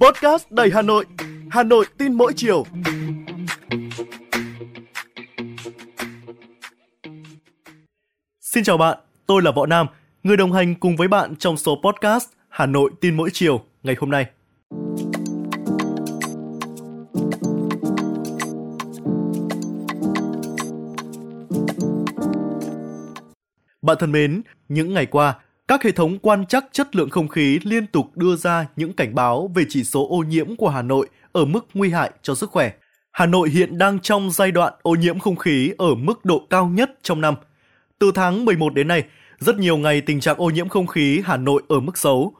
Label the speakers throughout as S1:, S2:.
S1: Podcast đầy Hà Nội, Hà Nội tin mỗi chiều. Xin chào bạn, tôi là Võ Nam, người đồng hành cùng với bạn trong số podcast Hà Nội tin mỗi chiều ngày hôm nay. Bạn thân mến, những ngày qua, các hệ thống quan trắc chất lượng không khí liên tục đưa ra những cảnh báo về chỉ số ô nhiễm của Hà Nội ở mức nguy hại cho sức khỏe. Hà Nội hiện đang trong giai đoạn ô nhiễm không khí ở mức độ cao nhất trong năm. Từ tháng 11 đến nay, rất nhiều ngày tình trạng ô nhiễm không khí Hà Nội ở mức xấu.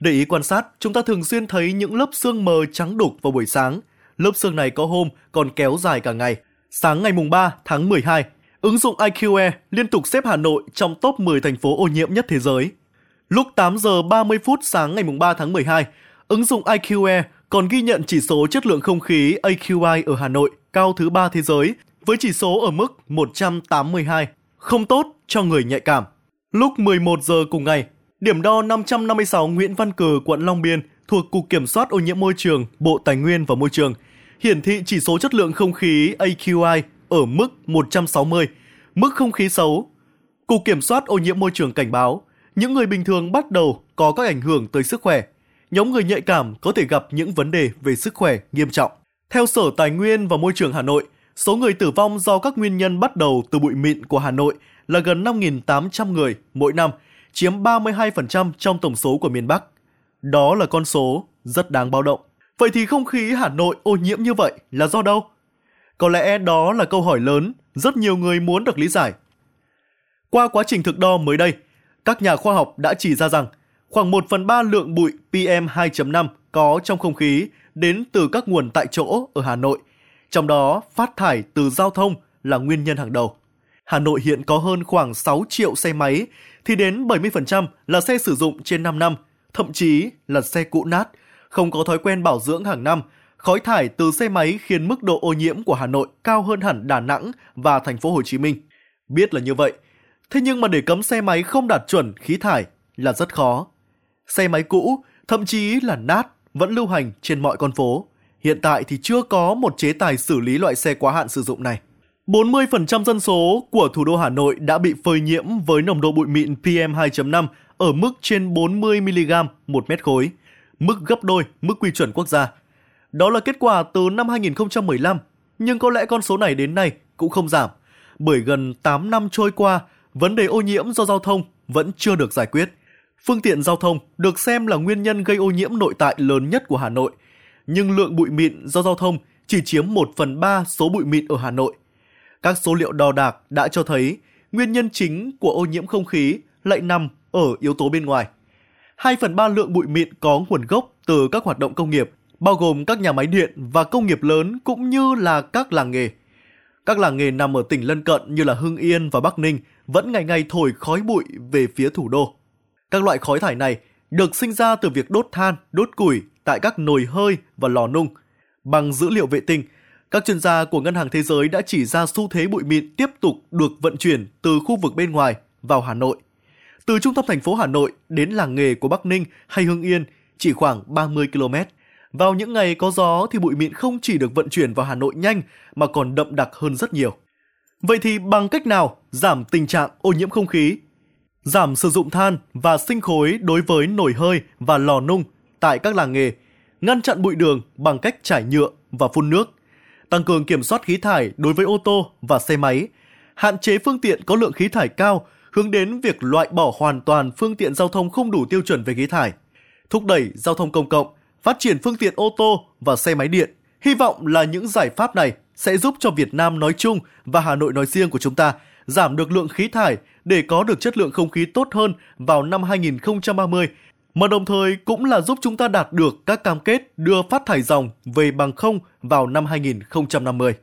S1: Để ý quan sát, chúng ta thường xuyên thấy những lớp sương mờ trắng đục vào buổi sáng. Lớp sương này có hôm còn kéo dài cả ngày. Sáng ngày mùng 3 tháng 12, ứng dụng IQE liên tục xếp Hà Nội trong top 10 thành phố ô nhiễm nhất thế giới. Lúc 8 giờ 30 phút sáng ngày 3 tháng 12, ứng dụng IQE còn ghi nhận chỉ số chất lượng không khí AQI ở Hà Nội cao thứ ba thế giới với chỉ số ở mức 182, không tốt cho người nhạy cảm. Lúc 11 giờ cùng ngày, điểm đo 556 Nguyễn Văn Cử, quận Long Biên thuộc Cục Kiểm soát ô nhiễm môi trường, Bộ Tài nguyên và Môi trường, hiển thị chỉ số chất lượng không khí AQI ở mức 160, mức không khí xấu. Cục Kiểm soát ô nhiễm môi trường cảnh báo, những người bình thường bắt đầu có các ảnh hưởng tới sức khỏe. Nhóm người nhạy cảm có thể gặp những vấn đề về sức khỏe nghiêm trọng. Theo Sở Tài nguyên và Môi trường Hà Nội, số người tử vong do các nguyên nhân bắt đầu từ bụi mịn của Hà Nội là gần 5.800 người mỗi năm, chiếm 32% trong tổng số của miền Bắc. Đó là con số rất đáng báo động. Vậy thì không khí Hà Nội ô nhiễm như vậy là do đâu? Có lẽ đó là câu hỏi lớn rất nhiều người muốn được lý giải. Qua quá trình thực đo mới đây, các nhà khoa học đã chỉ ra rằng khoảng 1 phần 3 lượng bụi PM2.5 có trong không khí đến từ các nguồn tại chỗ ở Hà Nội, trong đó phát thải từ giao thông là nguyên nhân hàng đầu. Hà Nội hiện có hơn khoảng 6 triệu xe máy, thì đến 70% là xe sử dụng trên 5 năm, thậm chí là xe cũ nát, không có thói quen bảo dưỡng hàng năm. Khói thải từ xe máy khiến mức độ ô nhiễm của Hà Nội cao hơn hẳn Đà Nẵng và thành phố Hồ Chí Minh. Biết là như vậy, thế nhưng mà để cấm xe máy không đạt chuẩn khí thải là rất khó. Xe máy cũ, thậm chí là nát, vẫn lưu hành trên mọi con phố. Hiện tại thì chưa có một chế tài xử lý loại xe quá hạn sử dụng này. 40% dân số của thủ đô Hà Nội đã bị phơi nhiễm với nồng độ bụi mịn PM2.5 ở mức trên 40mg một mét khối, mức gấp đôi mức quy chuẩn quốc gia. Đó là kết quả từ năm 2015, nhưng có lẽ con số này đến nay cũng không giảm, bởi gần 8 năm trôi qua, vấn đề ô nhiễm do giao thông vẫn chưa được giải quyết. Phương tiện giao thông được xem là nguyên nhân gây ô nhiễm nội tại lớn nhất của Hà Nội, nhưng lượng bụi mịn do giao thông chỉ chiếm 1 phần 3 số bụi mịn ở Hà Nội. Các số liệu đo đạc đã cho thấy nguyên nhân chính của ô nhiễm không khí lại nằm ở yếu tố bên ngoài. 2 phần 3 lượng bụi mịn có nguồn gốc từ các hoạt động công nghiệp, bao gồm các nhà máy điện và công nghiệp lớn cũng như là các làng nghề. Các làng nghề nằm ở tỉnh lân cận như là Hưng Yên và Bắc Ninh vẫn ngày ngày thổi khói bụi về phía thủ đô. Các loại khói thải này được sinh ra từ việc đốt than, đốt củi tại các nồi hơi và lò nung. Bằng dữ liệu vệ tinh, các chuyên gia của Ngân hàng Thế giới đã chỉ ra xu thế bụi mịn tiếp tục được vận chuyển từ khu vực bên ngoài vào Hà Nội. Từ trung tâm thành phố Hà Nội đến làng nghề của Bắc Ninh hay Hưng Yên chỉ khoảng 30 km. Vào những ngày có gió thì bụi mịn không chỉ được vận chuyển vào Hà Nội nhanh mà còn đậm đặc hơn rất nhiều. Vậy thì bằng cách nào giảm tình trạng ô nhiễm không khí? Giảm sử dụng than và sinh khối đối với nồi hơi và lò nung tại các làng nghề, ngăn chặn bụi đường bằng cách trải nhựa và phun nước, tăng cường kiểm soát khí thải đối với ô tô và xe máy, hạn chế phương tiện có lượng khí thải cao, hướng đến việc loại bỏ hoàn toàn phương tiện giao thông không đủ tiêu chuẩn về khí thải, thúc đẩy giao thông công cộng, phát triển phương tiện ô tô và xe máy điện. Hy vọng là những giải pháp này sẽ giúp cho Việt Nam nói chung và Hà Nội nói riêng của chúng ta giảm được lượng khí thải để có được chất lượng không khí tốt hơn vào năm 2030 mà đồng thời cũng là giúp chúng ta đạt được các cam kết đưa phát thải dòng về bằng không vào năm 2050.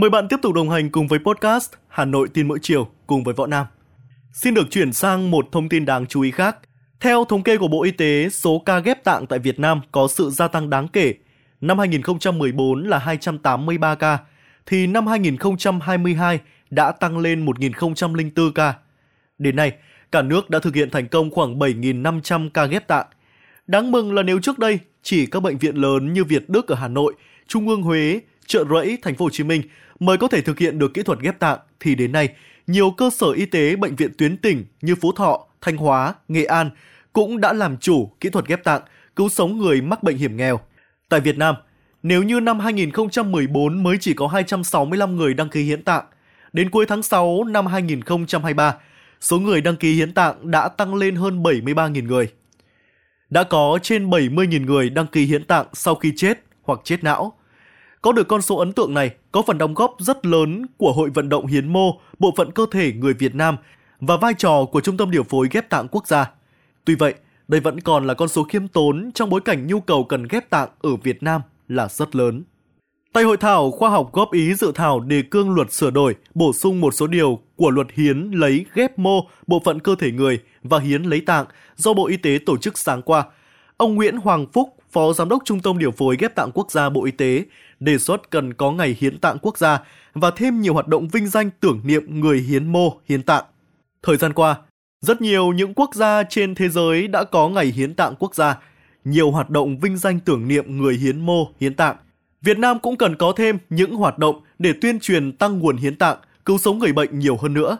S1: Mời bạn tiếp tục đồng hành cùng với podcast Hà Nội tin mỗi chiều cùng với Võ Nam. Xin được chuyển sang một thông tin đáng chú ý khác. Theo thống kê của Bộ Y tế, số ca ghép tạng tại Việt Nam có sự gia tăng đáng kể. năm 2014 là 283 ca, thì năm 2022 đã tăng lên 1.004 ca. Đến nay, cả nước đã thực hiện thành công khoảng 7.500 ca ghép tạng. Đáng mừng là nếu trước đây chỉ các bệnh viện lớn như Việt Đức ở Hà Nội, Trung ương Huế, Chợ Rẫy, Thành phố Hồ Chí Minh mới có thể thực hiện được kỹ thuật ghép tạng thì đến nay, nhiều cơ sở y tế bệnh viện tuyến tỉnh như Phú Thọ, Thanh Hóa, Nghệ An cũng đã làm chủ kỹ thuật ghép tạng cứu sống người mắc bệnh hiểm nghèo. Tại Việt Nam, nếu như năm 2014 mới chỉ có 265 người đăng ký hiến tạng, đến cuối tháng 6 năm 2023, số người đăng ký hiến tạng đã tăng lên hơn 73.000 người. Đã có trên 70.000 người đăng ký hiến tạng sau khi chết hoặc chết não. Có được con số ấn tượng này có phần đóng góp rất lớn của Hội vận động hiến mô, bộ phận cơ thể người Việt Nam và vai trò của Trung tâm điều phối ghép tạng quốc gia. Tuy vậy, đây vẫn còn là con số khiêm tốn trong bối cảnh nhu cầu cần ghép tạng ở Việt Nam là rất lớn. Tại hội thảo, khoa học góp ý dự thảo đề cương luật sửa đổi, bổ sung một số điều của luật hiến lấy ghép mô bộ phận cơ thể người và hiến lấy tạng do Bộ Y tế tổ chức sáng qua. Ông Nguyễn Hoàng Phúc, Phó Giám đốc Trung tâm Điều phối Ghép tạng Quốc gia Bộ Y tế, đề xuất cần có ngày hiến tạng quốc gia và thêm nhiều hoạt động vinh danh tưởng niệm người hiến mô, hiến tạng. Thời gian qua, rất nhiều những quốc gia trên thế giới đã có ngày hiến tạng quốc gia, nhiều hoạt động vinh danh tưởng niệm người hiến mô, hiến tạng. Việt Nam cũng cần có thêm những hoạt động để tuyên truyền tăng nguồn hiến tạng, cứu sống người bệnh nhiều hơn nữa.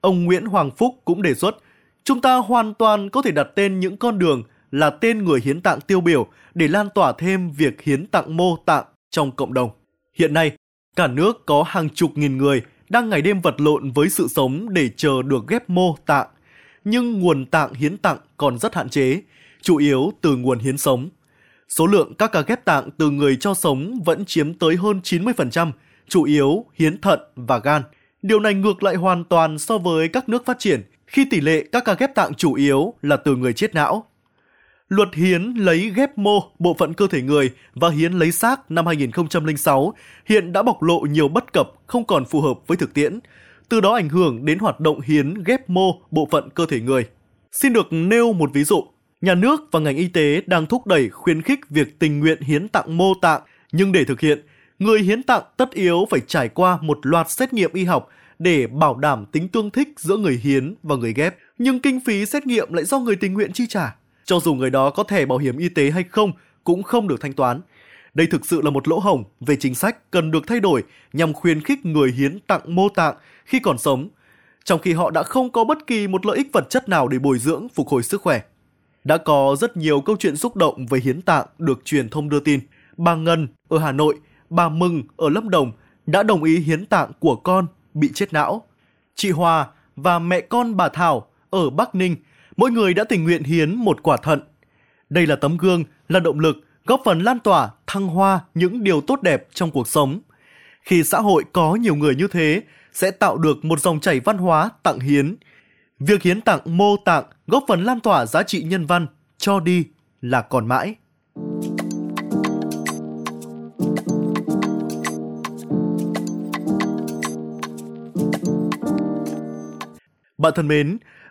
S1: Ông Nguyễn Hoàng Phúc cũng đề xuất, chúng ta hoàn toàn có thể đặt tên những con đường là tên người hiến tạng tiêu biểu để lan tỏa thêm việc hiến tặng mô tạng trong cộng đồng. Hiện nay, cả nước có hàng chục nghìn người đang ngày đêm vật lộn với sự sống để chờ được ghép mô tạng, nhưng nguồn tạng hiến tặng còn rất hạn chế, chủ yếu từ nguồn hiến sống. Số lượng các ca ghép tạng từ người cho sống vẫn chiếm tới hơn 90%, chủ yếu hiến thận và gan. Điều này ngược lại hoàn toàn so với các nước phát triển, khi tỷ lệ các ca ghép tạng chủ yếu là từ người chết não. Luật hiến lấy ghép mô bộ phận cơ thể người và hiến lấy xác năm 2006 hiện đã bộc lộ nhiều bất cập không còn phù hợp với thực tiễn, từ đó ảnh hưởng đến hoạt động hiến ghép mô bộ phận cơ thể người. Xin được nêu một ví dụ. Nhà nước và ngành y tế đang thúc đẩy khuyến khích việc tình nguyện hiến tặng mô tạng, nhưng để thực hiện, người hiến tặng tất yếu phải trải qua một loạt xét nghiệm y học để bảo đảm tính tương thích giữa người hiến và người ghép. Nhưng kinh phí xét nghiệm lại do người tình nguyện chi trả. Cho dù người đó có thẻ bảo hiểm y tế hay không cũng không được thanh toán. Đây thực sự là một lỗ hổng về chính sách cần được thay đổi nhằm khuyến khích người hiến tặng mô tạng khi còn sống, trong khi họ đã không có bất kỳ một lợi ích vật chất nào để bồi dưỡng, phục hồi sức khỏe. Đã có rất nhiều câu chuyện xúc động về hiến tạng được truyền thông đưa tin. Bà Ngân ở Hà Nội, bà Mừng ở Lâm Đồng đã đồng ý hiến tạng của con bị chết não. Chị Hòa và mẹ con bà Thảo ở Bắc Ninh, mỗi người đã tình nguyện hiến một quả thận. Đây là tấm gương, là động lực góp phần lan tỏa, thăng hoa những điều tốt đẹp trong cuộc sống. Khi xã hội có nhiều người như thế, sẽ tạo được một dòng chảy văn hóa tặng hiến. Việc hiến tặng mô tạng góp phần lan tỏa giá trị nhân văn, cho đi là còn mãi. Bạn thân mến,